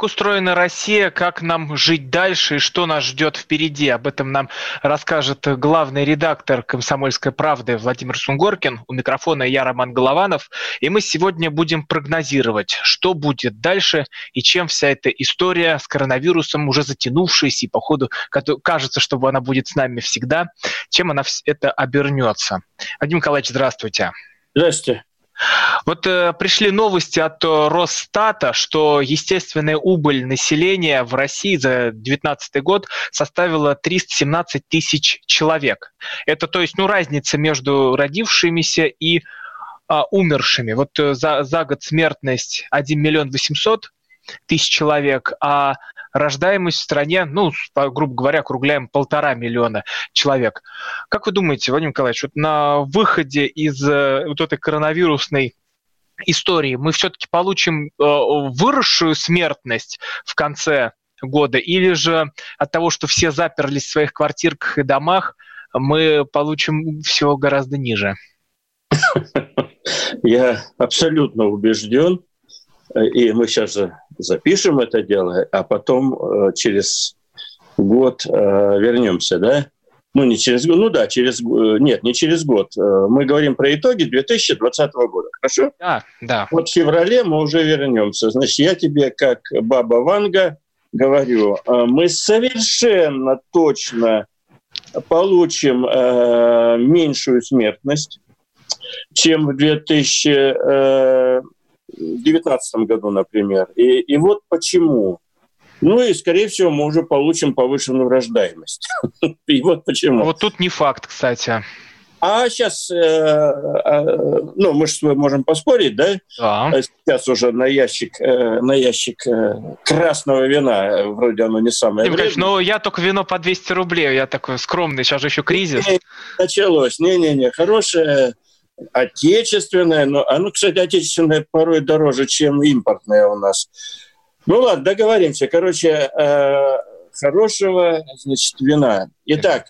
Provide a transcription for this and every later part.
Как устроена Россия, как нам жить дальше и что нас ждет впереди? Об этом нам расскажет главный редактор «Комсомольской правды» Владимир Сунгоркин. У микрофона я, Роман Голованов. И мы сегодня будем прогнозировать, что будет дальше и чем вся эта история с коронавирусом, уже затянувшаяся, и по ходу кажется, что она будет с нами всегда, чем она это обернется. Вадим Николаевич, здравствуйте. Здравствуйте. Вот э, пришли новости от э, Росстата, что естественная убыль населения в России за 2019 год составила 317 тысяч человек. Это то есть ну, разница между родившимися и а, умершими. Вот э, за, за год смертность 1 миллион 800 тысяч человек, а рождаемость в стране, ну, грубо говоря, округляем полтора миллиона человек. Как вы думаете, Владимир Николаевич, вот на выходе из э, вот этой коронавирусной истории мы все-таки получим э, выросшую смертность в конце года, или же от того, что все заперлись в своих квартирках и домах, мы получим всего гораздо ниже? Я абсолютно убежден, и мы сейчас же запишем это дело, а потом э, через год э, вернемся, да? Ну, не через год, ну да, через нет, не через год. Э, мы говорим про итоги 2020 года, хорошо? Да, да. Вот в феврале мы уже вернемся. Значит, я тебе, как баба Ванга, говорю, мы совершенно точно получим э, меньшую смертность, чем в 2000, 2019 году, например. И, и вот почему. Ну и, скорее всего, мы уже получим повышенную рождаемость. И вот почему. Вот тут не факт, кстати. А сейчас, э, э, ну, мы же можем поспорить, да? Да. Сейчас уже на ящик, э, на ящик э, красного вина, вроде оно не самое Дим, конечно, но я только вино по 200 рублей, я такой скромный, сейчас же еще кризис. Началось, не-не-не, хорошее отечественное, но оно, кстати, отечественное порой дороже, чем импортное у нас. Ну ладно, договоримся. Короче, э, хорошего, значит, вина. Итак,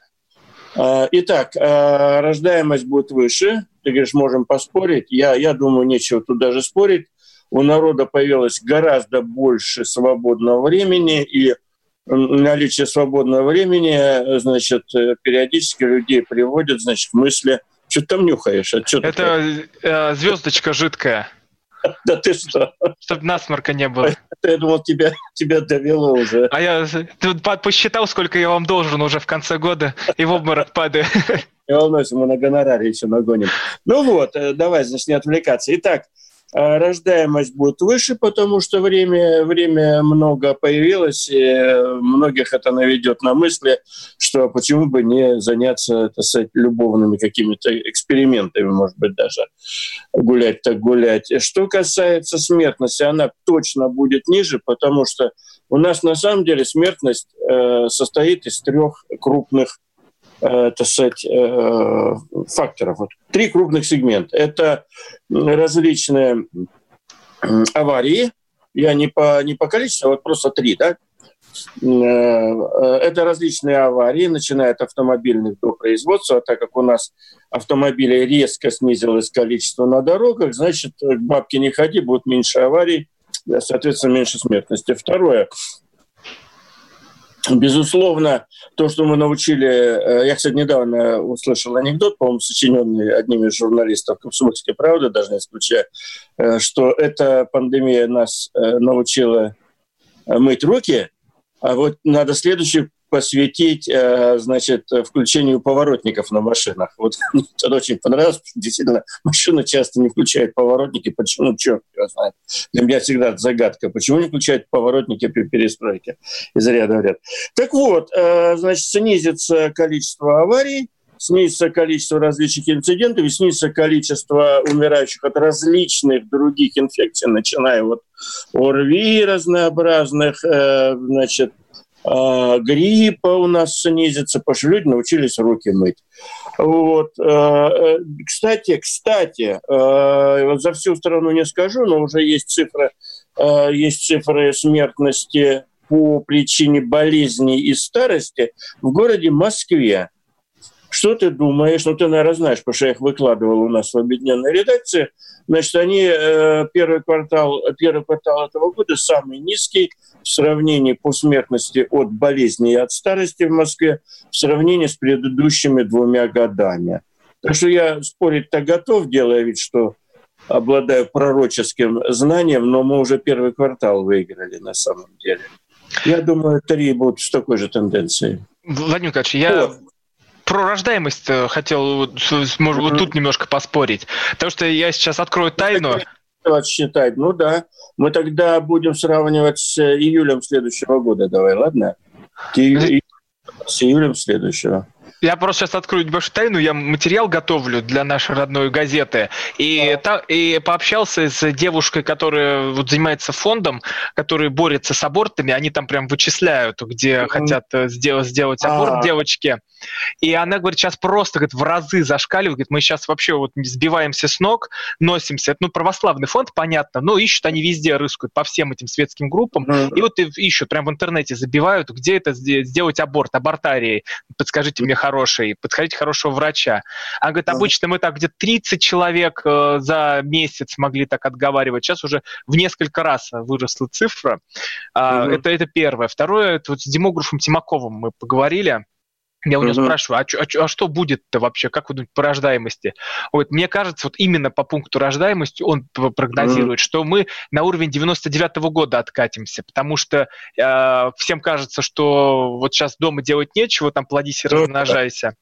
э, итак, э, рождаемость будет выше. Ты говоришь, можем поспорить. Я, я думаю, нечего тут даже спорить. У народа появилось гораздо больше свободного времени, и наличие свободного времени, значит, периодически людей приводит, значит, к мысли что ты там нюхаешь? А что Это э, звездочка жидкая. Да ты что? Чтобы насморка не было. Я думал, тебя, тебя довело уже. А я посчитал, сколько я вам должен уже в конце года, и в обморок падаю. Не волнуйся, мы на гонораре еще нагоним. Ну вот, э, давай, значит, не отвлекаться. Итак, рождаемость будет выше, потому что время, время много появилось, и многих это наведет на мысли, что почему бы не заняться, так сказать, любовными какими-то экспериментами, может быть, даже гулять так гулять. Что касается смертности, она точно будет ниже, потому что у нас на самом деле смертность э, состоит из трех крупных э, так сказать, э, факторов. Вот три крупных сегмента. Это различные аварии, я не по, не по количеству, а вот просто три, да, э, это различные аварии, начиная от автомобильных до производства, а так как у нас автомобилей резко снизилось количество на дорогах, значит, бабки не ходи, будет меньше аварий, соответственно, меньше смертности. Второе, Безусловно, то, что мы научили... Э, я, кстати, недавно услышал анекдот, по-моему, сочиненный одним из журналистов «Комсомольской правды», даже не исключая, э, что эта пандемия нас э, научила мыть руки, а вот надо следующий посвятить, э, значит, включению поворотников на машинах. Вот это очень понравилось, действительно машина часто не включает поворотники. Почему? Черт его знает. Для меня всегда загадка. Почему не включают поворотники при перестройке из ряда в ряд? Так вот, э, значит, снизится количество аварий, снизится количество различных инцидентов и снизится количество умирающих от различных других инфекций, начиная от ОРВИ разнообразных, э, значит, гриппа у нас снизится, потому что люди научились руки мыть. Вот. А, э, кстати, кстати, а, за всю страну не скажу, но уже есть цифры, есть цифры смертности по причине болезни и старости в городе Москве. Что ты думаешь? Ну, ты, наверное, знаешь, потому что я их выкладывал у нас в объединенной редакции. Значит, они э, первый квартал, первый квартал этого года самый низкий в сравнении по смертности от болезни и от старости в Москве в сравнении с предыдущими двумя годами. Так что я спорить-то готов, делая вид, что обладаю пророческим знанием, но мы уже первый квартал выиграли на самом деле. Я думаю, три будут с такой же тенденцией. Владимир Николаевич, я вот про рождаемость э, хотел может, вот тут немножко поспорить. Потому что я сейчас открою тайну. Считать, ну да. Мы тогда будем сравнивать с июлем следующего года. Давай, ладно? С июлем следующего. Я просто сейчас открою небольшую тайну. Я материал готовлю для нашей родной газеты. И, да. та, и пообщался с девушкой, которая вот занимается фондом, который борется с абортами. Они там прям вычисляют, где mm-hmm. хотят э, сделать, сделать аборт А-а-а. девочки. И она говорит, сейчас просто говорит, в разы зашкаливает. Говорит, мы сейчас вообще вот сбиваемся с ног, носимся. Это, ну, православный фонд, понятно, но ищут они везде, рыскают по всем этим светским группам. Mm-hmm. И вот ищут, прям в интернете забивают, где это сделать аборт, абортарии. Подскажите мне, хороший, подходите хорошего врача. Она говорит, обычно мы так где-то 30 человек э, за месяц могли так отговаривать. Сейчас уже в несколько раз выросла цифра. Mm-hmm. Это, это первое. Второе, это вот с демографом Тимаковым мы поговорили. Я у него uh-huh. спрашиваю, а, а, а что будет-то вообще, как вы думаете, по рождаемости? Вот, мне кажется, вот именно по пункту рождаемости он прогнозирует, uh-huh. что мы на уровень 99-го года откатимся, потому что э, всем кажется, что вот сейчас дома делать нечего, там плодись и размножайся.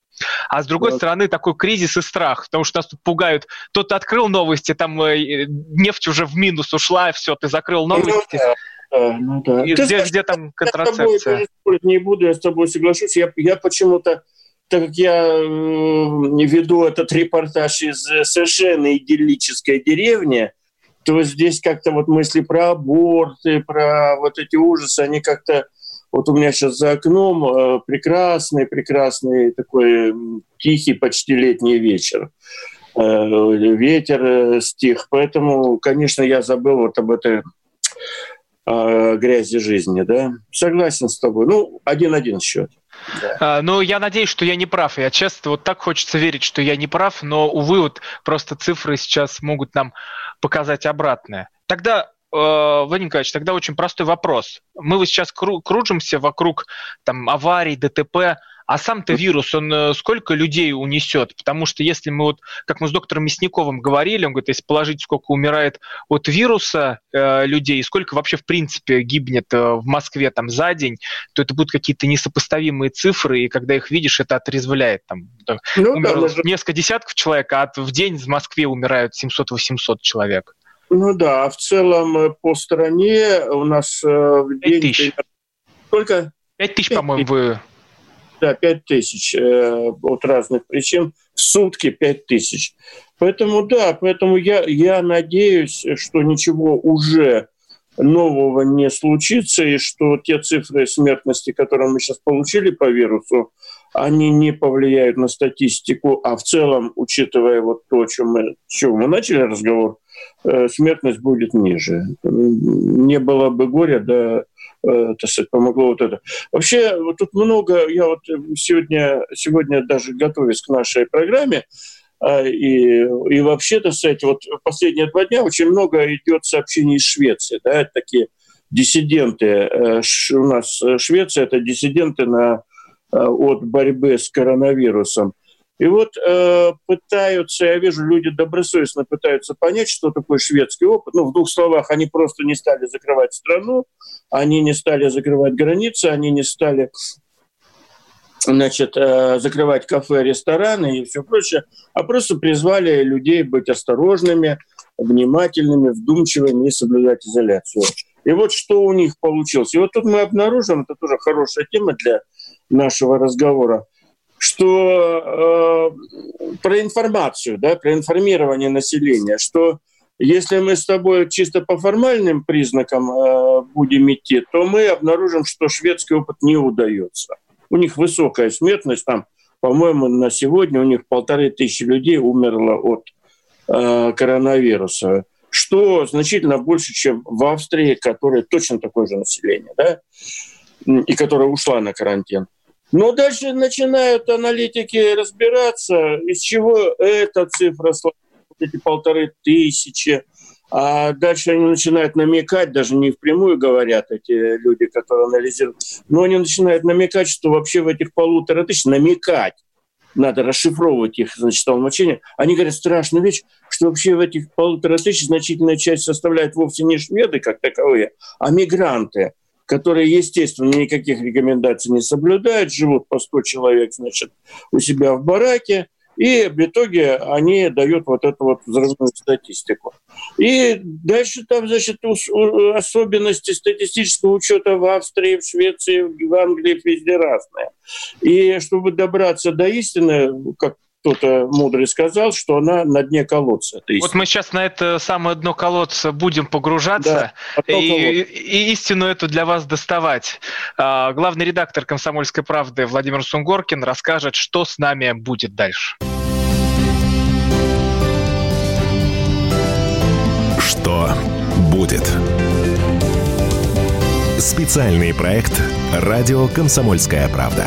А с другой вот. стороны, такой кризис и страх, потому что нас тут пугают. Тот открыл новости, там э, нефть уже в минус ушла, все, ты закрыл ну новости. Ну, ну, да. И где, знаешь, где там контрацепция? Я с тобой не буду, я с тобой соглашусь. Я, я почему-то, так как я э, веду этот репортаж из совершенно идиллической деревни, то здесь как-то вот мысли про аборты, про вот эти ужасы, они как-то... Вот у меня сейчас за окном э, прекрасный, прекрасный такой тихий, почти летний вечер. Э, ветер э, стих. Поэтому, конечно, я забыл вот об этой э, грязи жизни, да. Согласен с тобой. Ну, один-один счет. Да. А, ну, я надеюсь, что я не прав. Я честно, вот так хочется верить, что я не прав, но, увы, вот просто цифры сейчас могут нам показать обратное. Тогда э, Владимир Николаевич, тогда очень простой вопрос. Мы вот сейчас кружимся вокруг там, аварий, ДТП, а сам-то вирус, он э, сколько людей унесет? Потому что если мы вот, как мы с доктором Мясниковым говорили, он говорит, если положить, сколько умирает от вируса э, людей, сколько вообще в принципе гибнет э, в Москве там за день, то это будут какие-то несопоставимые цифры, и когда их видишь, это отрезвляет. Там, ну, умерло да, несколько десятков человек, а в день в Москве умирают 700-800 человек. Ну да, а в целом э, по стране у нас в день... 5 тысяч. Сколько? 5 тысяч, по-моему, вы да, 5 тысяч э, от разных причин, в сутки 5 тысяч. Поэтому да, поэтому я, я надеюсь, что ничего уже нового не случится, и что те цифры смертности, которые мы сейчас получили по вирусу, они не повлияют на статистику, а в целом, учитывая вот то, о чем мы, с чего мы начали разговор, смертность будет ниже. Не было бы горя, да, Э, так помогло вот это. Вообще, вот тут много, я вот сегодня, сегодня даже готовясь к нашей программе, а, и, и вообще, так сказать, вот последние два дня очень много идет сообщений из Швеции, да, это такие диссиденты. Э, у нас Швеция – это диссиденты на, э, от борьбы с коронавирусом. И вот э, пытаются, я вижу, люди добросовестно пытаются понять, что такое шведский опыт. Ну, в двух словах, они просто не стали закрывать страну, они не стали закрывать границы, они не стали значит, э, закрывать кафе, рестораны и все прочее, а просто призвали людей быть осторожными, внимательными, вдумчивыми и соблюдать изоляцию. И вот что у них получилось. И вот тут мы обнаружим, это тоже хорошая тема для нашего разговора – что э, про информацию, да, про информирование населения, что если мы с тобой чисто по формальным признакам э, будем идти, то мы обнаружим, что шведский опыт не удается. У них высокая смертность, там, по-моему, на сегодня у них полторы тысячи людей умерло от э, коронавируса. что значительно больше, чем в Австрии, которая точно такое же население, да, и которая ушла на карантин. Но дальше начинают аналитики разбираться, из чего эта цифра, эти полторы тысячи, а дальше они начинают намекать, даже не впрямую говорят эти люди, которые анализируют, но они начинают намекать, что вообще в этих полутора тысяч намекать, надо расшифровывать их, значит, толмачение. Они говорят страшную вещь, что вообще в этих полутора тысяч значительная часть составляет вовсе не шведы как таковые, а мигранты – которые, естественно, никаких рекомендаций не соблюдают, живут по 100 человек, значит, у себя в бараке, и в итоге они дают вот эту вот взрывную статистику. И дальше там, значит, особенности статистического учета в Австрии, в Швеции, в Англии везде разные. И чтобы добраться до истины, как кто-то мудрый сказал, что она на дне колодца. Вот мы сейчас на это самое дно колодца будем погружаться да, и, и истину эту для вас доставать. А, главный редактор «Комсомольской правды» Владимир Сунгоркин расскажет, что с нами будет дальше. Что будет? Специальный проект «Радио Комсомольская правда».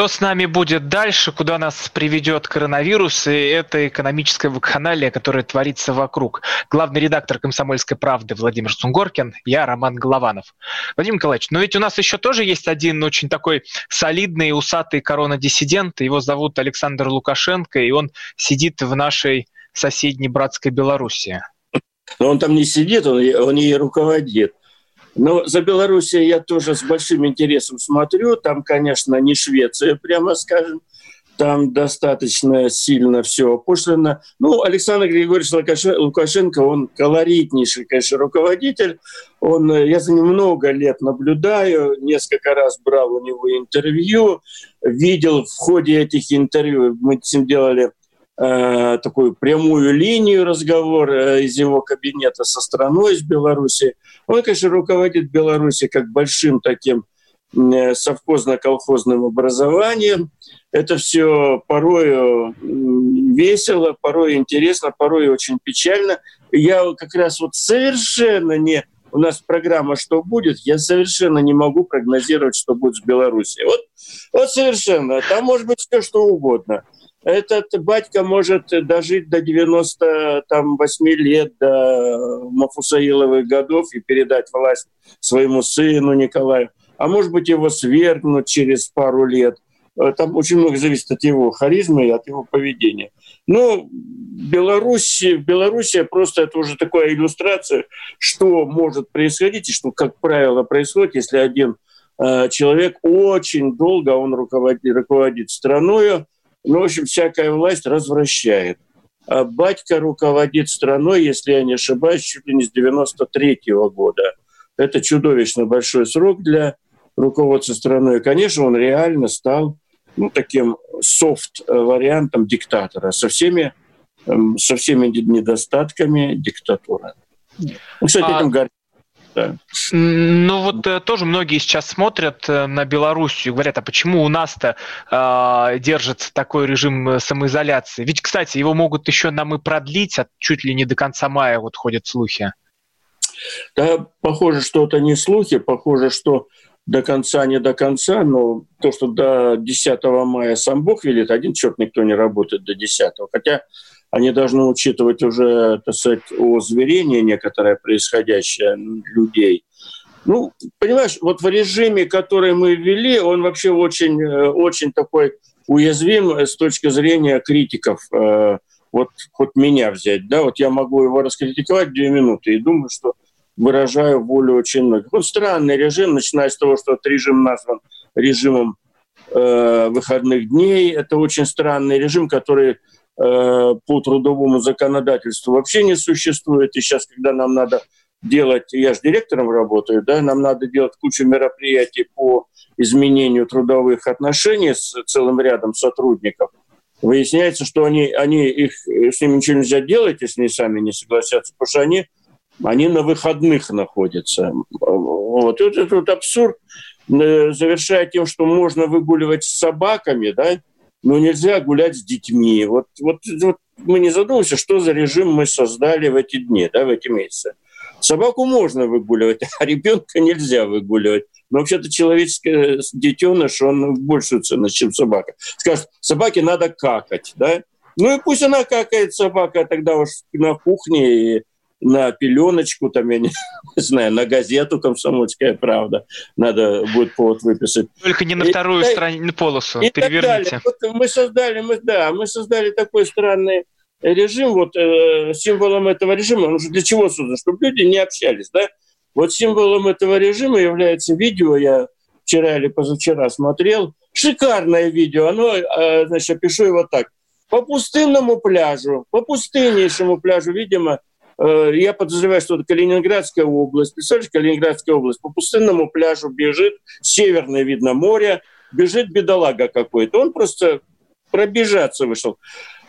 Что с нами будет дальше, куда нас приведет коронавирус и это экономическое вакханалия, которое творится вокруг. Главный редактор «Комсомольской правды» Владимир Сунгоркин, я Роман Голованов. Владимир Николаевич, но ведь у нас еще тоже есть один очень такой солидный усатый коронадиссидент. Его зовут Александр Лукашенко, и он сидит в нашей соседней братской Белоруссии. Но он там не сидит, он, он ей руководит. Но за Белоруссией я тоже с большим интересом смотрю. Там, конечно, не Швеция, прямо скажем. Там достаточно сильно все опошлено. Ну, Александр Григорьевич Лукашенко, он колоритнейший, конечно, руководитель. Он, я за ним много лет наблюдаю, несколько раз брал у него интервью, видел в ходе этих интервью, мы с ним делали Э, такую прямую линию разговора из его кабинета со страной, из Беларуси. Он, конечно, руководит Беларуси как большим таким э, совхозно-колхозным образованием. Это все порой весело, порой интересно, порой очень печально. Я как раз вот совершенно не... У нас программа «Что будет?» Я совершенно не могу прогнозировать, что будет в Беларуси. Вот, вот совершенно. Там может быть все, что угодно – этот батька может дожить до 98 лет, до Мафусаиловых годов и передать власть своему сыну Николаю. А может быть, его свергнуть через пару лет. Там очень много зависит от его харизмы и от его поведения. Ну, Беларусь, Белоруссия просто это уже такая иллюстрация, что может происходить и что, как правило, происходит, если один э, человек очень долго он руководит, руководит страной, ну, в общем, всякая власть развращает. А батька руководит страной, если я не ошибаюсь, чуть ли не с 93 -го года. Это чудовищно большой срок для руководства страной. И, конечно, он реально стал ну, таким софт-вариантом диктатора со всеми, эм, со всеми недостатками диктатуры. Ну, кстати, а... этим гордится да. Ну вот э, тоже многие сейчас смотрят э, на Белоруссию и говорят, а почему у нас-то э, держится такой режим э, самоизоляции? Ведь, кстати, его могут еще нам и продлить, а чуть ли не до конца мая вот ходят слухи. Да, похоже, что это не слухи, похоже, что до конца, не до конца, но то, что до 10 мая сам Бог велит, один черт никто не работает до 10. Хотя они должны учитывать уже, так сказать, озверение некоторое происходящее людей. Ну, понимаешь, вот в режиме, который мы ввели, он вообще очень, э, очень такой уязвим с точки зрения критиков. Э, вот хоть меня взять, да, вот я могу его раскритиковать две минуты и думаю, что выражаю волю очень многих. Вот странный режим, начиная с того, что этот режим назван режимом э, выходных дней. Это очень странный режим, который э, по трудовому законодательству вообще не существует. И сейчас, когда нам надо делать, я же директором работаю, да, нам надо делать кучу мероприятий по изменению трудовых отношений с целым рядом сотрудников. Выясняется, что они, они их, с ними ничего нельзя делать, если они сами не согласятся, потому что они, они на выходных находятся. Вот этот вот абсурд э, завершая тем, что можно выгуливать с собаками, да, но нельзя гулять с детьми. Вот, вот, вот мы не задумываемся, что за режим мы создали в эти дни, да, в эти месяцы. Собаку можно выгуливать, а ребенка нельзя выгуливать. Но вообще-то человеческое детеныш, он в большую ценность, чем собака. Скажет, собаке надо какать, да? Ну и пусть она какает, собака, тогда уж на кухне и на пеленочку, там, я не, знаю, на газету «Комсомольская правда» надо будет повод выписать. Только не на вторую и, страницу, полосу, и переверните. Вот мы создали, мы, да, мы создали такой странный режим, вот э, символом этого режима, он же для чего создан? Чтобы люди не общались, да? Вот символом этого режима является видео, я вчера или позавчера смотрел, шикарное видео, оно, э, значит, опишу его так. По пустынному пляжу, по пустыннейшему пляжу, видимо, я подозреваю, что это Калининградская область. Представляешь, Калининградская область по пустынному пляжу бежит, северное видно море, бежит бедолага какой-то. Он просто пробежаться вышел.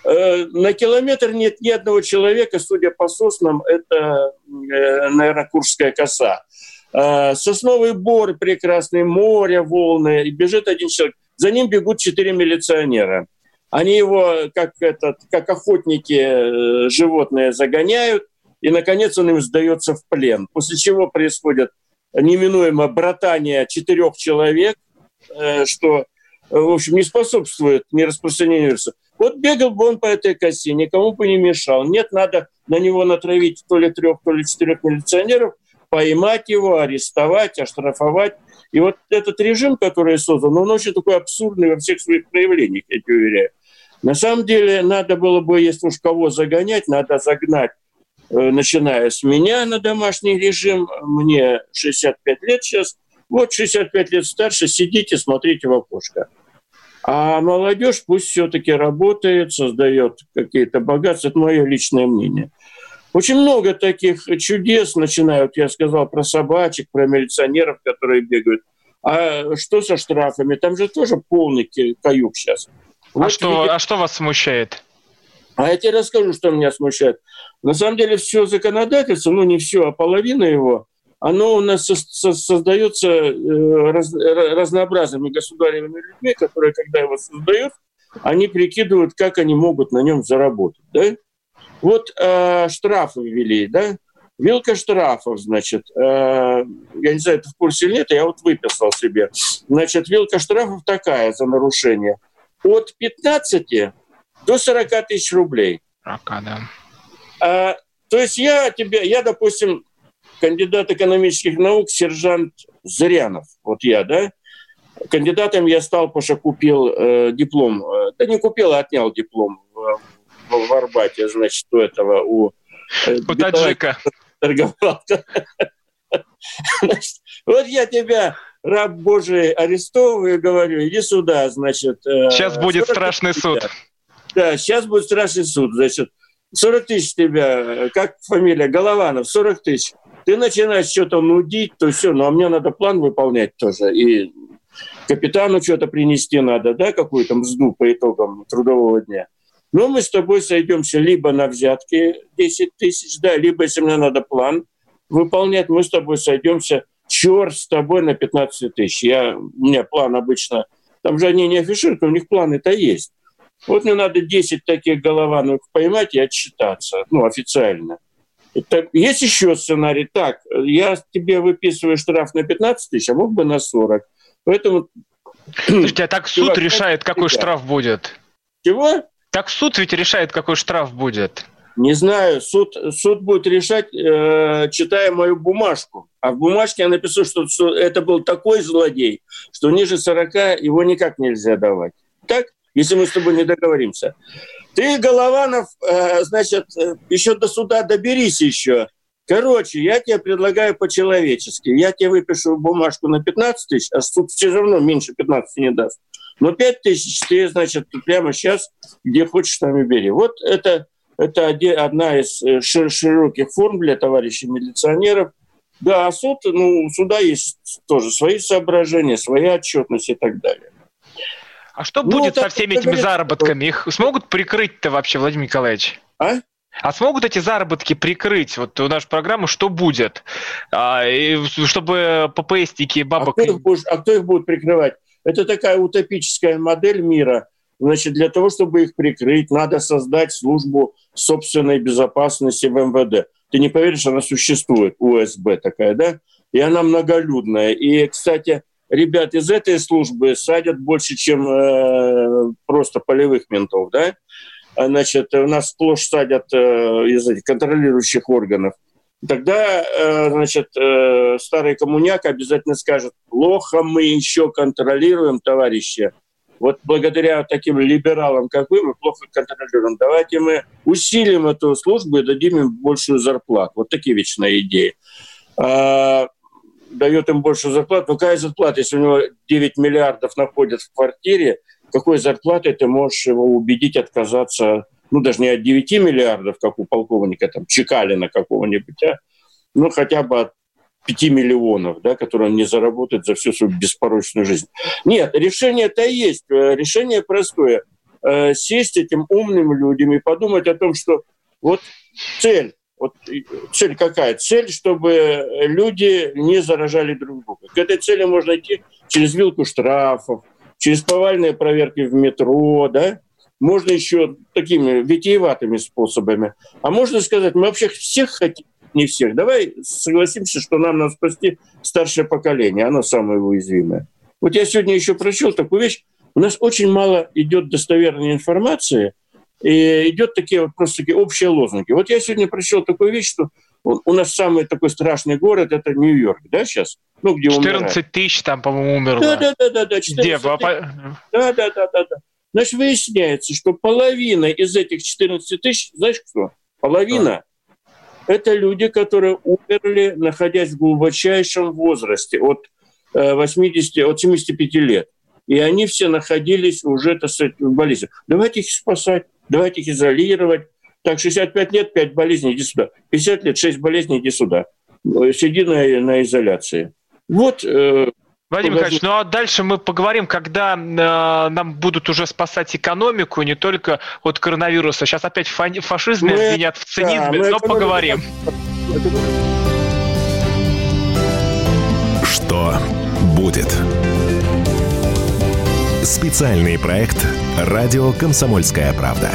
Э, на километр нет ни одного человека, судя по соснам, это, э, наверное, Куршская коса. Э, сосновый бор, прекрасное море, волны, и бежит один человек. За ним бегут четыре милиционера. Они его, как, этот, как охотники животные, загоняют, и, наконец, он им сдается в плен. После чего происходит неминуемо братание четырех человек, что, в общем, не способствует не распространению вируса. Вот бегал бы он по этой косе, никому бы не мешал. Нет, надо на него натравить то ли трех, то ли четырех милиционеров, поймать его, арестовать, оштрафовать. И вот этот режим, который создан, он очень такой абсурдный во всех своих проявлениях, я тебе уверяю. На самом деле, надо было бы, если уж кого загонять, надо загнать, э, начиная с меня на домашний режим. Мне 65 лет сейчас. Вот 65 лет старше, сидите, смотрите в окошко. А молодежь пусть все-таки работает, создает какие-то богатства. Это мое личное мнение. Очень много таких чудес начинают, я сказал, про собачек, про милиционеров, которые бегают. А что со штрафами? Там же тоже полный каюк сейчас. А, вот что, видите... а что вас смущает? А я тебе расскажу, что меня смущает. На самом деле все законодательство, ну не все, а половина его, оно у нас создается э, раз, разнообразными государевыми людьми, которые, когда его создают, они прикидывают, как они могут на нем заработать. Да? Вот э, штрафы ввели, да? Вилка штрафов, значит, э, я не знаю, это в курсе или нет, я вот выписал себе. Значит, вилка штрафов такая за нарушение. От 15 до 40 тысяч рублей. Рака, да. А, то есть я тебе, я, допустим, кандидат экономических наук, сержант Зырянов, вот я, да, кандидатом я стал, потому что купил э, диплом, э, да не купил, а отнял диплом в, в, в Арбате, значит, у этого, у... Э, у таджика. Торговал. Значит, вот я тебя, раб Божий, арестовываю говорю, иди сюда, значит. Э, сейчас будет страшный суд. Да, сейчас будет страшный суд, значит. 40 тысяч тебя, как фамилия, Голованов, 40 тысяч ты начинаешь что-то нудить, то все, ну а мне надо план выполнять тоже. И капитану что-то принести надо, да, какую-то мзду по итогам трудового дня. Ну, мы с тобой сойдемся либо на взятки 10 тысяч, да, либо, если мне надо план выполнять, мы с тобой сойдемся, черт с тобой на 15 тысяч. Я, у меня план обычно, там же они не афишируют, у них планы-то есть. Вот мне надо 10 таких голованок поймать и отчитаться, ну, официально – это, есть еще сценарий. Так, я тебе выписываю штраф на 15 тысяч, а мог бы на 40. Поэтому... Слушайте, а так суд решает, какой штраф будет? Чего? Так суд ведь решает, какой штраф будет. Не знаю, суд, суд будет решать, э, читая мою бумажку. А в бумажке я напишу, что, что это был такой злодей, что ниже 40 его никак нельзя давать. Так? Если мы с тобой не договоримся. Ты, Голованов, э, значит, э, еще до суда доберись еще. Короче, я тебе предлагаю по-человечески. Я тебе выпишу бумажку на 15 тысяч, а суд все равно меньше 15 не даст. Но 5 тысяч ты, значит, прямо сейчас, где хочешь, там и бери. Вот это это одна из э, широких форм для товарищей милиционеров. Да, а суд, ну, суда есть тоже свои соображения, своя отчетность и так далее. А что ну, будет со всеми этими говорится, заработками? Их смогут прикрыть-то вообще, Владимир Николаевич? А? А смогут эти заработки прикрыть? Вот у нашей программы что будет? А, и, чтобы ППСники бабок... А кто, их будет, а кто их будет прикрывать? Это такая утопическая модель мира – Значит, для того, чтобы их прикрыть, надо создать службу собственной безопасности в МВД. Ты не поверишь, она существует, УСБ такая, да? И она многолюдная. И, кстати, ребят из этой службы садят больше, чем э, просто полевых ментов, да? А, значит, у нас сплошь садят э, из этих контролирующих органов. Тогда, э, значит, э, старый коммуняк обязательно скажет, плохо мы еще контролируем, товарищи, вот благодаря таким либералам, как вы, мы плохо контролируем. Давайте мы усилим эту службу и дадим им большую зарплату. Вот такие вечные идеи. Дает им большую зарплату. Ну, какая зарплата, если у него 9 миллиардов находят в квартире, какой зарплатой ты можешь его убедить отказаться, ну, даже не от 9 миллиардов, как у полковника там Чекалина какого-нибудь, а ну, хотя бы от 5 миллионов, да, которые он не заработает за всю свою беспорочную жизнь. Нет, решение-то есть. Э, решение простое. Э, сесть этим умным людям и подумать о том, что вот цель, вот цель какая? Цель, чтобы люди не заражали друг друга. К этой цели можно идти через вилку штрафов, через повальные проверки в метро, да, можно еще такими витиеватыми способами. А можно сказать, мы вообще всех хотим не всех. Давай согласимся, что нам надо спасти старшее поколение, оно самое уязвимое. Вот я сегодня еще прочел такую вещь. У нас очень мало идет достоверной информации, и идет такие вот просто такие общие лозунги. Вот я сегодня прочел такую вещь, что у нас самый такой страшный город – это Нью-Йорк, да, сейчас? Ну, где 14 умирает. тысяч там, по-моему, умерло. Да, да, да, да, да. Где? Да, да, да, да, да. Значит, выясняется, что половина из этих 14 тысяч, знаешь кто? Половина это люди, которые умерли, находясь в глубочайшем возрасте, от 80, э, от 75 лет. И они все находились уже, так сказать, в болезни. Давайте их спасать, давайте их изолировать. Так, 65 лет, 5 болезней, иди сюда. 50 лет, 6 болезней, иди сюда. Сиди на, на изоляции. Вот э, Владимир Михайлович, ну а дальше мы поговорим, когда э, нам будут уже спасать экономику, не только от коронавируса. Сейчас опять фа- фашизм мы, обвинят в цинизме, да, но поговорим. Что будет? Специальный проект «Радио Комсомольская правда».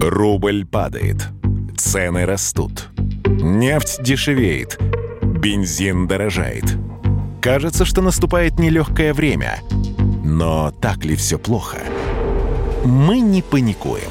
Рубль падает. Цены растут. Нефть дешевеет. Бензин дорожает. Кажется, что наступает нелегкое время. Но так ли все плохо? Мы не паникуем.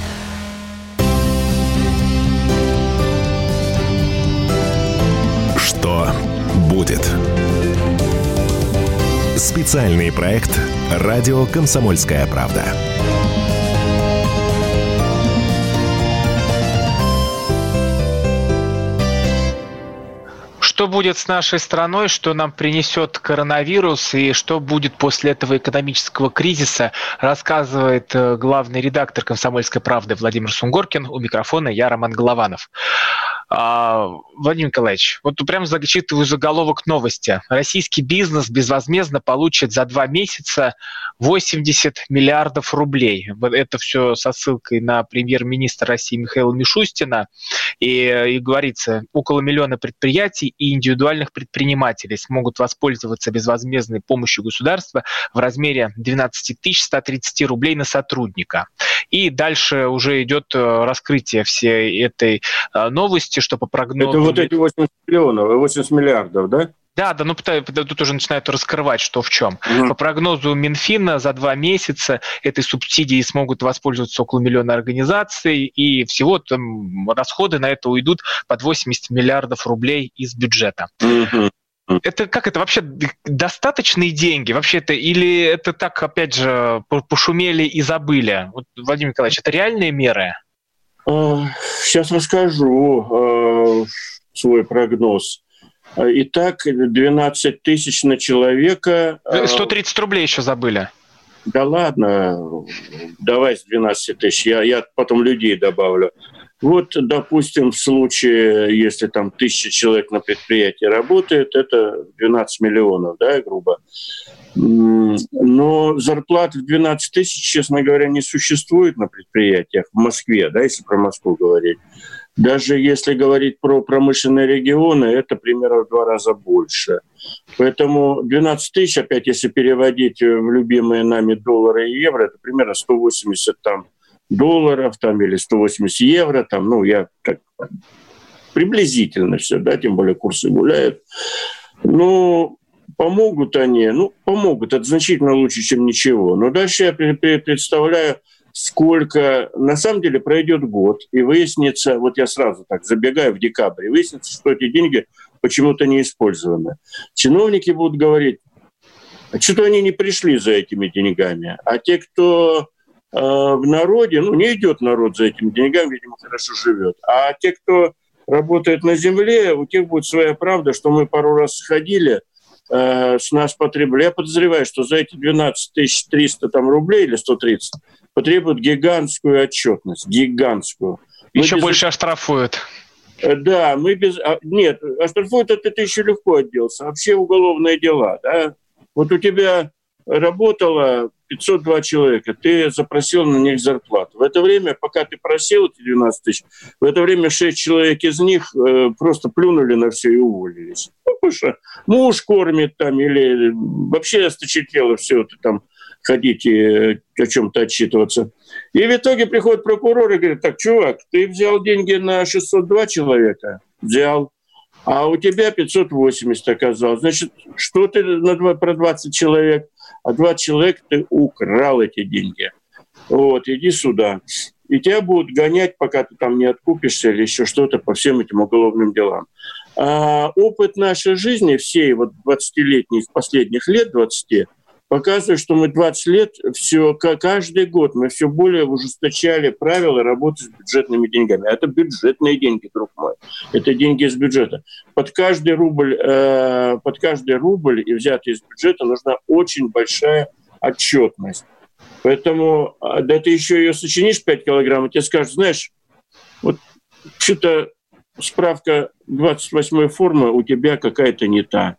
Специальный проект «Радио Комсомольская правда». Что будет с нашей страной, что нам принесет коронавирус и что будет после этого экономического кризиса, рассказывает э, главный редактор «Комсомольской правды» Владимир Сунгоркин. У микрофона я, Роман Голованов. А, Владимир Николаевич, вот прям зачитываю заголовок новости. Российский бизнес безвозмездно получит за два месяца 80 миллиардов рублей. Это все со ссылкой на премьер-министра России Михаила Мишустина. И, и говорится, около миллиона предприятий и индивидуальных предпринимателей смогут воспользоваться безвозмездной помощью государства в размере 12 130 рублей на сотрудника. И дальше уже идет э, раскрытие всей этой э, новости, что по прогнозу... Это вот эти 80 миллионов, 80 миллиардов, да? Да, да, ну тут уже начинают раскрывать, что в чем. Mm-hmm. По прогнозу Минфина за два месяца этой субсидии смогут воспользоваться около миллиона организаций, и всего там расходы на это уйдут под 80 миллиардов рублей из бюджета. Mm-hmm. Это как это вообще достаточные деньги? Вообще это или это так опять же пошумели и забыли? Вот, Владимир Николаевич, это реальные меры? Сейчас расскажу э, свой прогноз. Итак, 12 тысяч на человека. 130 э, рублей еще забыли. Да ладно, давай с 12 тысяч, я, я потом людей добавлю. Вот, допустим, в случае, если там тысяча человек на предприятии работает, это 12 миллионов, да, грубо. Но зарплат в 12 тысяч, честно говоря, не существует на предприятиях в Москве, да, если про Москву говорить. Даже если говорить про промышленные регионы, это примерно в два раза больше. Поэтому 12 тысяч, опять если переводить в любимые нами доллары и евро, это примерно 180 там, долларов там, или 180 евро. Там, ну, я так приблизительно все, да, тем более курсы гуляют. Ну, помогут они, ну, помогут, это значительно лучше, чем ничего. Но дальше я представляю, сколько, на самом деле, пройдет год, и выяснится, вот я сразу так забегаю в декабре, выяснится, что эти деньги почему-то не использованы. Чиновники будут говорить, а что-то они не пришли за этими деньгами. А те, кто в народе, ну, не идет народ за этими деньгами, видимо, хорошо живет. А те, кто работает на земле, у тех будет своя правда, что мы пару раз сходили, э, с нас потребовали. Я подозреваю, что за эти 12 300 там, рублей или 130 потребуют гигантскую отчетность, гигантскую. Еще без... больше оштрафуют. Э, да, мы без... А, нет, оштрафуют это ты еще легко отделался. Вообще уголовные дела, да. Вот у тебя работало 502 человека, ты запросил на них зарплату. В это время, пока ты просил эти 12 тысяч, в это время 6 человек из них э, просто плюнули на все и уволились. Ну, потому что муж кормит там или вообще осточертело все это там ходить и э, о чем-то отчитываться. И в итоге приходит прокурор и говорит, так, чувак, ты взял деньги на 602 человека? Взял. А у тебя 580 оказалось. Значит, что ты на 2, про 20 человек? А 20 человек ты украл эти деньги. Вот, иди сюда. И тебя будут гонять, пока ты там не откупишься или еще что-то по всем этим уголовным делам. А опыт нашей жизни, всей вот 20-летних, последних лет 20, показывает, что мы 20 лет все, каждый год мы все более ужесточали правила работы с бюджетными деньгами. Это бюджетные деньги, друг мой. Это деньги из бюджета. Под каждый рубль, э, под каждый рубль и взятый из бюджета нужна очень большая отчетность. Поэтому, а, да ты еще ее сочинишь 5 килограмм, и тебе скажут, знаешь, вот что-то справка 28 формы у тебя какая-то не та.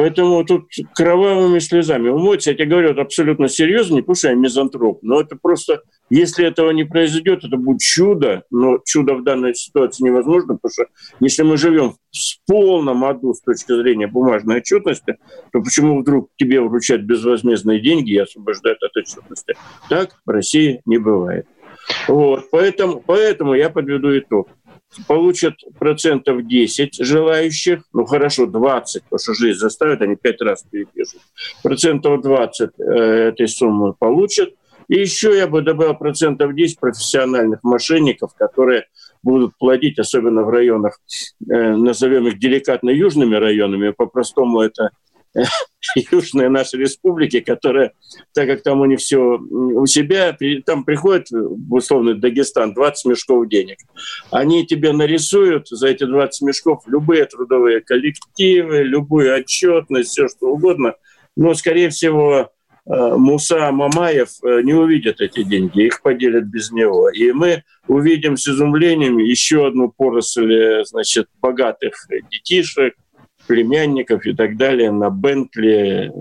Поэтому тут кровавыми слезами умоется. Я тебе говорю, это абсолютно серьезно, не потому что я мизантроп, но это просто, если этого не произойдет, это будет чудо, но чудо в данной ситуации невозможно, потому что если мы живем в полном аду с точки зрения бумажной отчетности, то почему вдруг тебе вручать безвозмездные деньги и освобождают от отчетности? Так в России не бывает. Вот, поэтому, поэтому я подведу итог получат процентов 10 желающих, ну хорошо, 20, потому что жизнь заставит, они 5 раз перепишут. Процентов 20 э, этой суммы получат. И еще я бы добавил процентов 10 профессиональных мошенников, которые будут платить, особенно в районах, э, назовем их деликатно южными районами, по-простому это южные наши республики, которые, так как там у них все у себя, там приходит в условный Дагестан 20 мешков денег. Они тебе нарисуют за эти 20 мешков любые трудовые коллективы, любую отчетность, все что угодно. Но, скорее всего, Муса Мамаев не увидит эти деньги, их поделят без него. И мы увидим с изумлением еще одну поросль значит, богатых детишек, племянников и так далее на Бентли,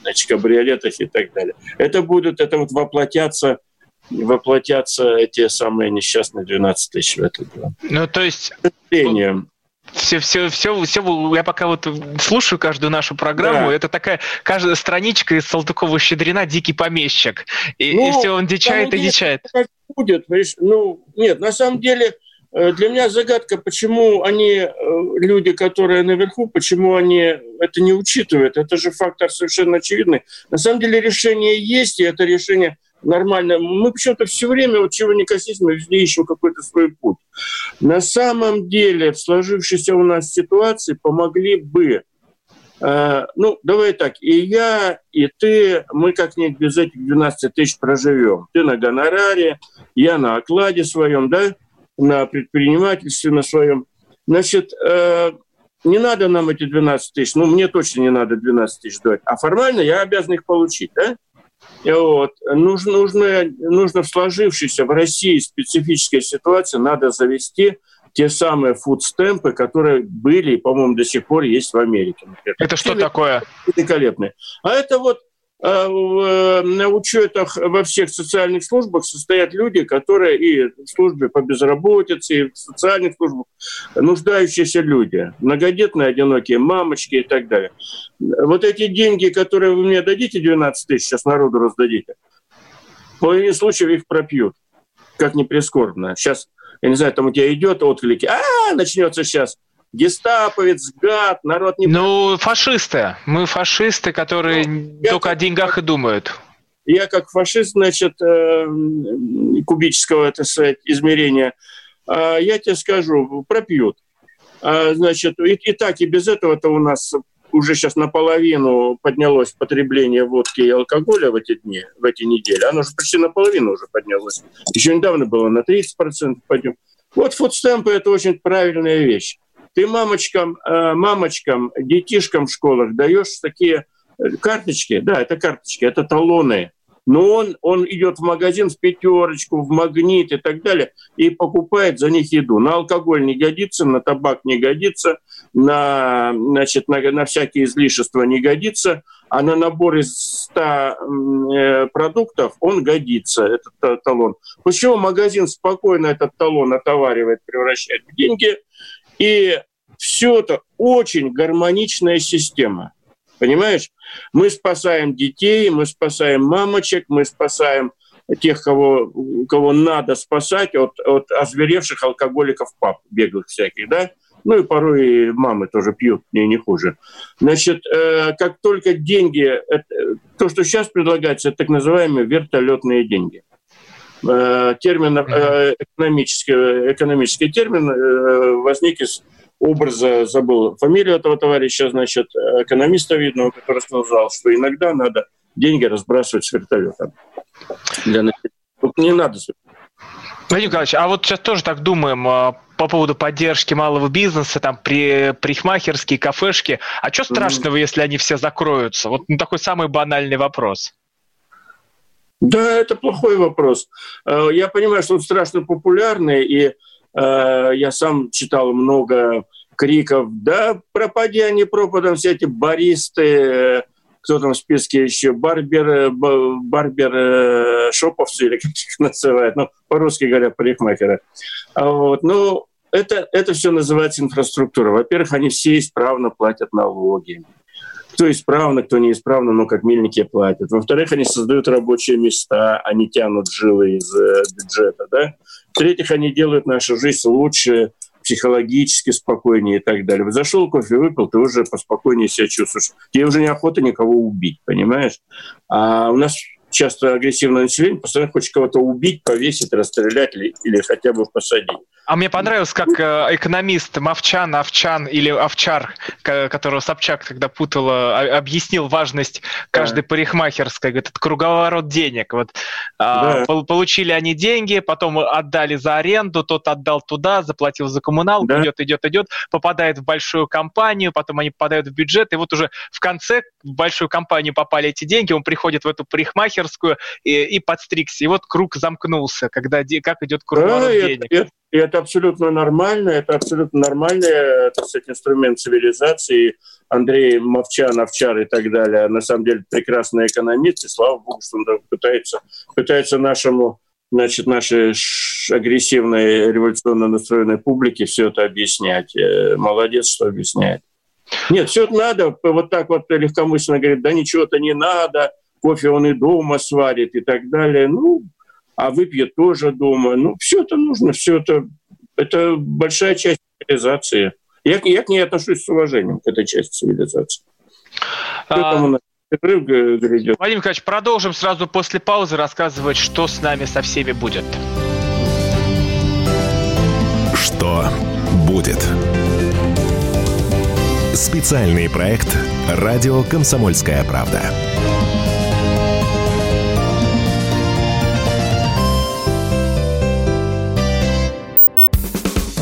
значит, кабриолетах и так далее. Это будут, это вот воплотятся воплотятся эти самые несчастные 12 тысяч в это дело. Ну, то есть... Все, все, все, все, я пока вот слушаю каждую нашу программу, да. это такая каждая страничка из Салтыкова-Щедрина «Дикий помещик». И, ну, и все, он дичает и дичает. Будет, ну, нет, на самом деле, для меня загадка, почему они, э, люди, которые наверху, почему они это не учитывают. Это же фактор совершенно очевидный. На самом деле решение есть, и это решение нормально. Мы почему-то все время, вот чего не касается, мы везде ищем какой-то свой путь. На самом деле в сложившейся у нас ситуации помогли бы э, ну, давай так, и я, и ты, мы как-нибудь без этих 12 тысяч проживем. Ты на гонораре, я на окладе своем, да, на предпринимательстве на своем. Значит, э, не надо нам эти 12 тысяч, ну, мне точно не надо 12 тысяч дать, а формально я обязан их получить, да? Вот. Нужно, нужно, нужно в сложившейся в России специфической ситуации надо завести те самые фудстемпы, которые были и, по-моему, до сих пор есть в Америке. Например. Это что такое? Великолепные. А это вот на учетах во всех социальных службах состоят люди, которые и в службе по безработице, и в социальных службах нуждающиеся люди, многодетные, одинокие мамочки и так далее. Вот эти деньги, которые вы мне дадите, 12 тысяч, сейчас народу раздадите, в половине случаев их пропьют, как ни прискорбно. Сейчас, я не знаю, там у тебя идет отклики, а, начнется сейчас – гестаповец, гад, народ не... Ну, фашисты. Мы фашисты, которые ну, только о деньгах и думают. Я как фашист, значит, э, кубического, это сказать, измерения, э, я тебе скажу, пропьют. А, значит, и, и так, и без этого-то у нас уже сейчас наполовину поднялось потребление водки и алкоголя в эти дни, в эти недели. Оно же почти наполовину уже поднялось. Еще недавно было на 30% подъем. Вот фудстемпы – это очень правильная вещь. Ты мамочкам, э, мамочкам, детишкам в школах даешь такие э, карточки, да, это карточки, это талоны. Но он, он идет в магазин в пятерочку, в магнит и так далее, и покупает за них еду. На алкоголь не годится, на табак не годится, на, значит, на, на всякие излишества не годится, а на набор из 100 э, продуктов он годится, этот талон. Почему магазин спокойно этот талон отоваривает, превращает в деньги, и все это очень гармоничная система. Понимаешь? Мы спасаем детей, мы спасаем мамочек, мы спасаем тех, кого, кого надо спасать от, от озверевших алкоголиков пап, беглых всяких, да? Ну и порой и мамы тоже пьют, не, не хуже. Значит, э, как только деньги, это, то, что сейчас предлагается, так называемые вертолетные деньги. Э, термин, э, экономический, экономический термин э, возник из образа, забыл фамилию этого товарища, значит, экономиста видного, который сказал, что иногда надо деньги разбрасывать с вертолета. Для... Тут не надо. Владимир Николаевич, а вот сейчас тоже так думаем по поводу поддержки малого бизнеса, там, при, парикмахерские, кафешки. А что страшного, mm-hmm. если они все закроются? Вот ну, такой самый банальный вопрос. Да, это плохой вопрос. Э, я понимаю, что он страшно популярный, и э, я сам читал много криков, да, пропади они пропадом, все эти баристы, кто там в списке еще, барбер, барбер шоповцы, или как их называют, ну, по-русски говоря, парикмахеры. А вот, ну, это, это все называется инфраструктура. Во-первых, они все исправно платят налоги кто исправно, кто неисправно, но как мельники платят. Во-вторых, они создают рабочие места, они тянут жилы из э, бюджета. Да? В-третьих, они делают нашу жизнь лучше, психологически спокойнее и так далее. Зашел кофе, выпил, ты уже поспокойнее себя чувствуешь. Тебе уже неохота никого убить, понимаешь? А у нас часто агрессивное население постоянно хочет кого-то убить, повесить, расстрелять или, или хотя бы посадить. А мне понравилось, как э, экономист Мовчан, Овчан или Овчар, которого Собчак тогда путала, объяснил важность каждой да. парикмахерской. Говорит, это круговорот денег. Вот, а, да. Получили они деньги, потом отдали за аренду, тот отдал туда, заплатил за коммуналку, да. идет, идет, идет, попадает в большую компанию, потом они попадают в бюджет, и вот уже в конце в большую компанию попали эти деньги, он приходит в эту парикмахерскую и, и подстригся. И вот круг замкнулся, когда как идет круговорот да, денег. Это, и это абсолютно нормально, это абсолютно нормальный так сказать, инструмент цивилизации. Андрей Мовчан, Овчар и так далее, на самом деле прекрасный экономист, и слава богу, что он пытается, пытается нашему, значит, нашей агрессивной революционно настроенной публике все это объяснять. Э, молодец, что объясняет. Нет, все это надо, вот так вот легкомысленно говорит, да ничего-то не надо, кофе он и дома сварит и так далее. Ну, а выпьет тоже дома. Ну, все это нужно, все это, это большая часть цивилизации. Я, я к ней отношусь с уважением, к этой части цивилизации. А... Владимир Николаевич, продолжим сразу после паузы рассказывать, что с нами со всеми будет. Что будет? Специальный проект «Радио Комсомольская правда».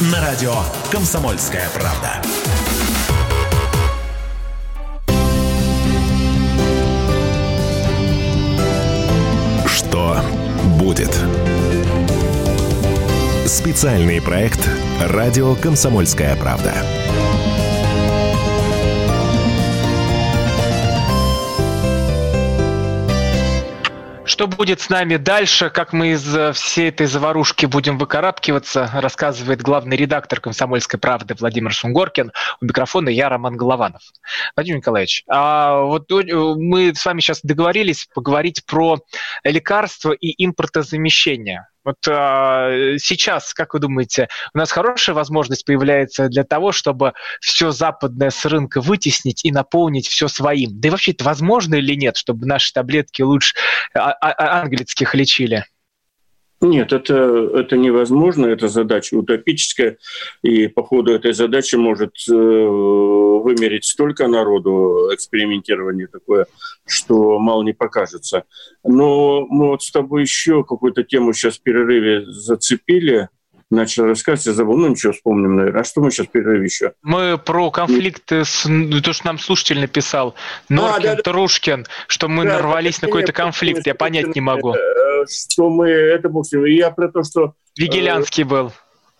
на радио «Комсомольская правда». Что будет? Специальный проект «Радио Комсомольская правда». Что будет с нами дальше, как мы из э, всей этой заварушки будем выкарабкиваться, рассказывает главный редактор «Комсомольской правды» Владимир Сунгоркин. У микрофона я, Роман Голованов. Владимир Николаевич, а вот э, мы с вами сейчас договорились поговорить про лекарства и импортозамещение. Вот а, сейчас, как вы думаете, у нас хорошая возможность появляется для того, чтобы все западное с рынка вытеснить и наполнить все своим? Да и вообще это возможно или нет, чтобы наши таблетки лучше а, а, а английских лечили? Нет, это, это невозможно, это задача утопическая, и по ходу этой задачи может э, вымерить столько народу экспериментирование такое, что мало не покажется. Но мы вот с тобой еще какую-то тему сейчас в перерыве зацепили, начал рассказывать, я забыл, ну ничего, вспомним, наверное. А что мы сейчас перерыв еще? Мы про конфликты, с, ну, то, что нам слушатель написал, Норкин, а, да, Трушкин, что мы да, нарвались да, на какой-то конфликт, я понять не могу. Э, что мы, это ним, я про то, что... Вигелянский э, был.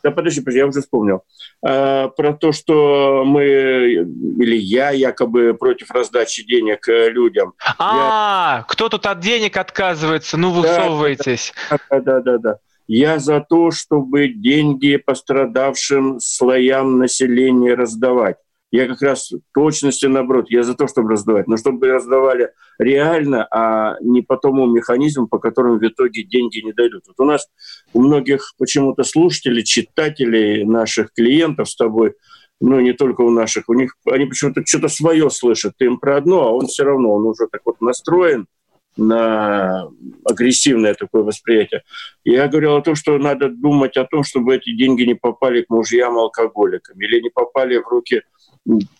Да подожди, подожди, я уже вспомнил. А, про то, что мы, или я якобы против раздачи денег э, людям. А, я... кто тут от денег отказывается? Ну, высовываетесь. Да, да, да, да. да. Я за то, чтобы деньги пострадавшим слоям населения раздавать. Я как раз точности наоборот, я за то, чтобы раздавать, но чтобы раздавали реально, а не по тому механизму, по которому в итоге деньги не дойдут. Вот у нас у многих почему-то слушателей, читателей, наших клиентов с тобой, ну не только у наших, у них они почему-то что-то свое слышат, ты им про одно, а он все равно, он уже так вот настроен, на агрессивное такое восприятие. Я говорил о том, что надо думать о том, чтобы эти деньги не попали к мужьям-алкоголикам или не попали в руки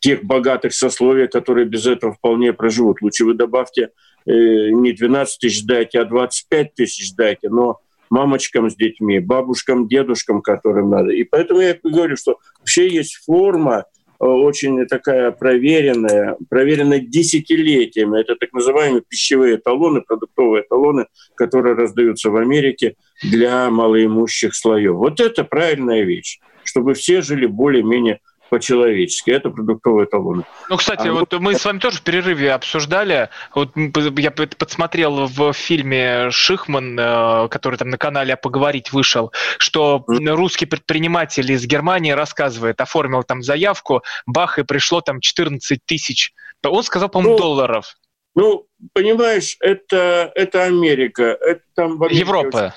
тех богатых сословий, которые без этого вполне проживут. Лучше вы добавьте э, не 12 тысяч дайте, а 25 тысяч дайте, но мамочкам с детьми, бабушкам, дедушкам, которым надо. И поэтому я говорю, что вообще есть форма очень такая проверенная, проверенная десятилетиями. Это так называемые пищевые талоны, продуктовые талоны, которые раздаются в Америке для малоимущих слоев. Вот это правильная вещь, чтобы все жили более-менее по-человечески. Это продуктовые талоны. Ну, кстати, а вот мы с вами тоже в перерыве обсуждали. Вот я подсмотрел в фильме Шихман, э, который там на канале «Поговорить» вышел, что русский предприниматель из Германии рассказывает, оформил там заявку, бах, и пришло там 14 тысяч. Он сказал, по-моему, ну, долларов. Ну, понимаешь, это, это Америка. Это там Европа.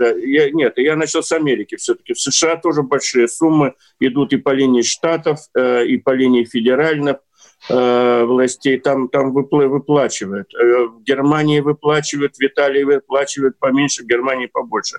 Я, нет, я начал с Америки все-таки. В США тоже большие суммы идут и по линии штатов, э, и по линии федеральных э, властей. Там, там выпла- выплачивают. Э, в Германии выплачивают, в Италии выплачивают поменьше, в Германии побольше.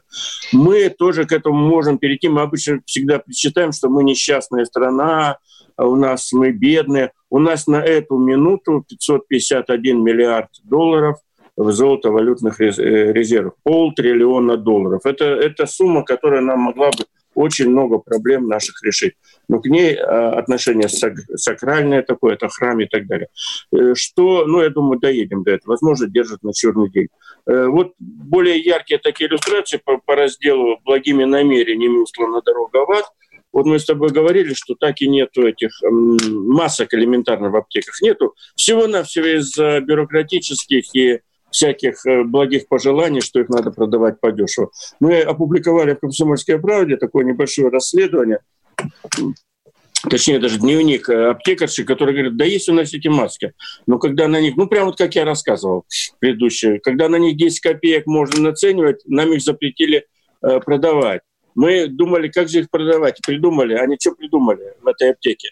Мы тоже к этому можем перейти. Мы обычно всегда считаем, что мы несчастная страна, у нас мы бедные. У нас на эту минуту 551 миллиард долларов – в золотовалютных э, резервах. Полтриллиона долларов. Это, это сумма, которая нам могла бы очень много проблем наших решить. Но к ней а, отношение сакральное такое, это храм и так далее. Э, что, ну, я думаю, доедем до этого. Возможно, держат на черный день. Э, вот более яркие такие иллюстрации по, по разделу «Благими намерениями услана дорога в ад». Вот мы с тобой говорили, что так и нету этих масок элементарно в аптеках. Нету всего-навсего из-за бюрократических и всяких э, благих пожеланий, что их надо продавать подешево. Мы опубликовали в «Комсомольской правде» такое небольшое расследование, точнее даже дневник э, аптекарши, который говорит, да есть у нас эти маски, но когда на них, ну прямо вот как я рассказывал предыдущие, когда на них 10 копеек можно наценивать, нам их запретили э, продавать. Мы думали, как же их продавать, придумали, они что придумали в этой аптеке?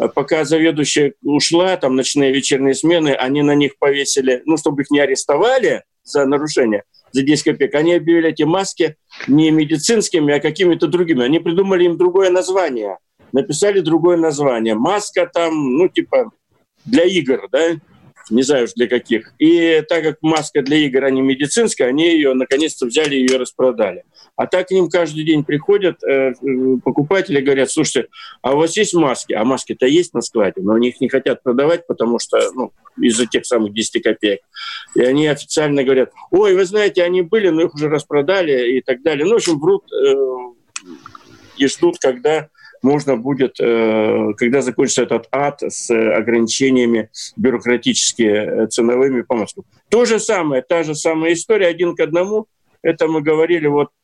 Э, пока заведующая ушла, там ночные вечерние смены, они на них повесили, ну, чтобы их не арестовали за нарушение, за 10 копеек, они объявили эти маски не медицинскими, а какими-то другими. Они придумали им другое название, написали другое название. Маска там, ну, типа, для игр, да, не знаю уж для каких. И так как маска для игр, а не медицинская, они ее наконец-то взяли и ее распродали. А так к ним каждый день приходят э, покупатели, говорят, слушайте, а у вас есть маски? А маски-то есть на складе, но они их не хотят продавать, потому что ну, из-за тех самых 10 копеек. И они официально говорят, ой, вы знаете, они были, но их уже распродали и так далее. Ну, в общем, врут э, и ждут, когда можно будет, э, когда закончится этот ад с ограничениями бюрократическими э, ценовыми по Москве. То же самое, та же самая история, один к одному. Это мы говорили вот э,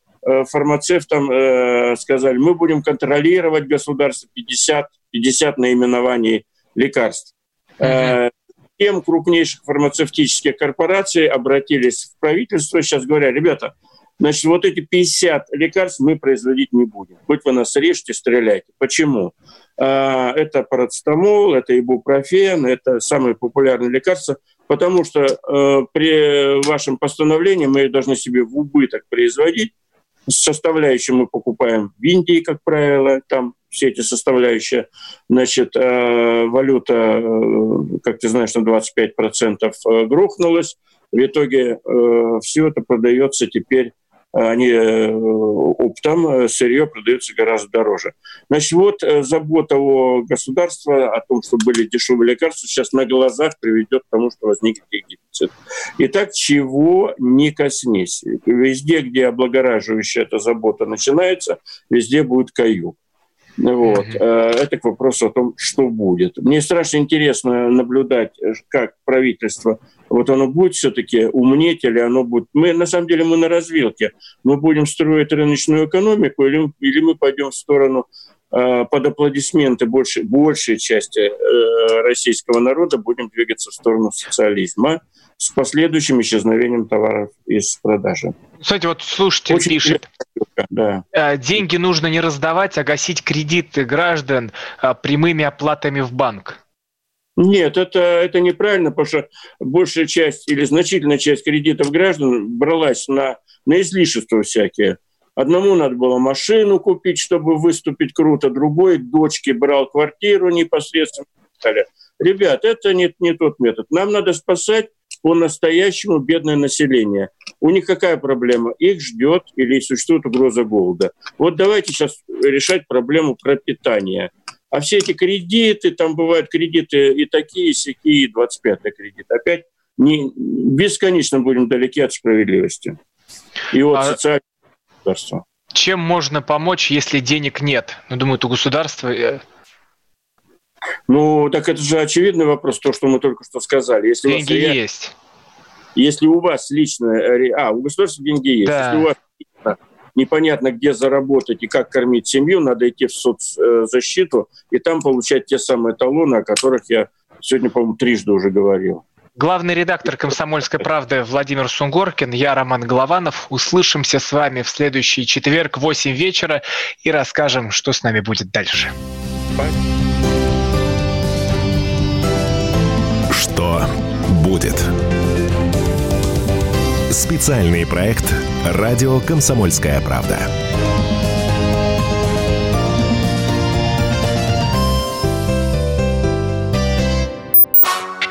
фармацевтам, сказали, мы будем контролировать государство 50, 50 наименований лекарств. Mm-hmm. Тем крупнейших фармацевтических корпораций обратились в правительство, сейчас говорят, ребята, Значит, вот эти 50 лекарств мы производить не будем. Хоть вы нас режьте, стреляйте. Почему? Это парацетамол, это ибупрофен, это самые популярные лекарства, потому что э, при вашем постановлении мы должны себе в убыток производить. Составляющие мы покупаем в Индии, как правило, там все эти составляющие. Значит, э, валюта, э, как ты знаешь, на 25% грохнулась. В итоге все это продается теперь они э, оптом, э, сырье продается гораздо дороже. Значит, вот э, забота о государстве, о том, чтобы были дешевые лекарства, сейчас на глазах приведет к тому, что возникнет дефицит. Итак, чего не коснись. Везде, где облагораживающая эта забота начинается, везде будет каюк. Вот. Mm-hmm. Это к вопросу о том, что будет. Мне страшно интересно наблюдать, как правительство, вот оно будет все-таки умнеть или оно будет... Мы, на самом деле, мы на развилке. Мы будем строить рыночную экономику или, или мы пойдем в сторону э, под аплодисменты большей, большей части э, российского народа будем двигаться в сторону социализма с последующим исчезновением товаров из продажи. Кстати, вот слушайте, Очень пишет, да. Э, деньги нужно не раздавать, а гасить кредиты граждан э, прямыми оплатами в банк. Нет, это, это неправильно, потому что большая часть или значительная часть кредитов граждан бралась на, на излишества всякие. Одному надо было машину купить, чтобы выступить круто, другой дочке брал квартиру непосредственно. Ребят, это не, не тот метод. Нам надо спасать по-настоящему бедное население. У них какая проблема? Их ждет или существует угроза голода. Вот давайте сейчас решать проблему пропитания. А все эти кредиты, там бывают кредиты и такие, и сякие, и 25-й кредит. Опять не, бесконечно будем далеки от справедливости и от а... социального государства. Чем можно помочь, если денег нет? Ну, думаю, у государства э, Ну, так это же очевидный вопрос, то, что мы только что сказали. Если деньги у вас, есть. Если у вас лично... А, у государства деньги есть. Да. Если у вас непонятно, где заработать и как кормить семью, надо идти в соцзащиту и там получать те самые талоны, о которых я сегодня, по-моему, трижды уже говорил. Главный редактор «Комсомольской правды» Владимир Сунгоркин, я Роман Голованов. Услышимся с вами в следующий четверг в 8 вечера и расскажем, что с нами будет дальше. Что будет? Специальный проект «Радио Комсомольская правда».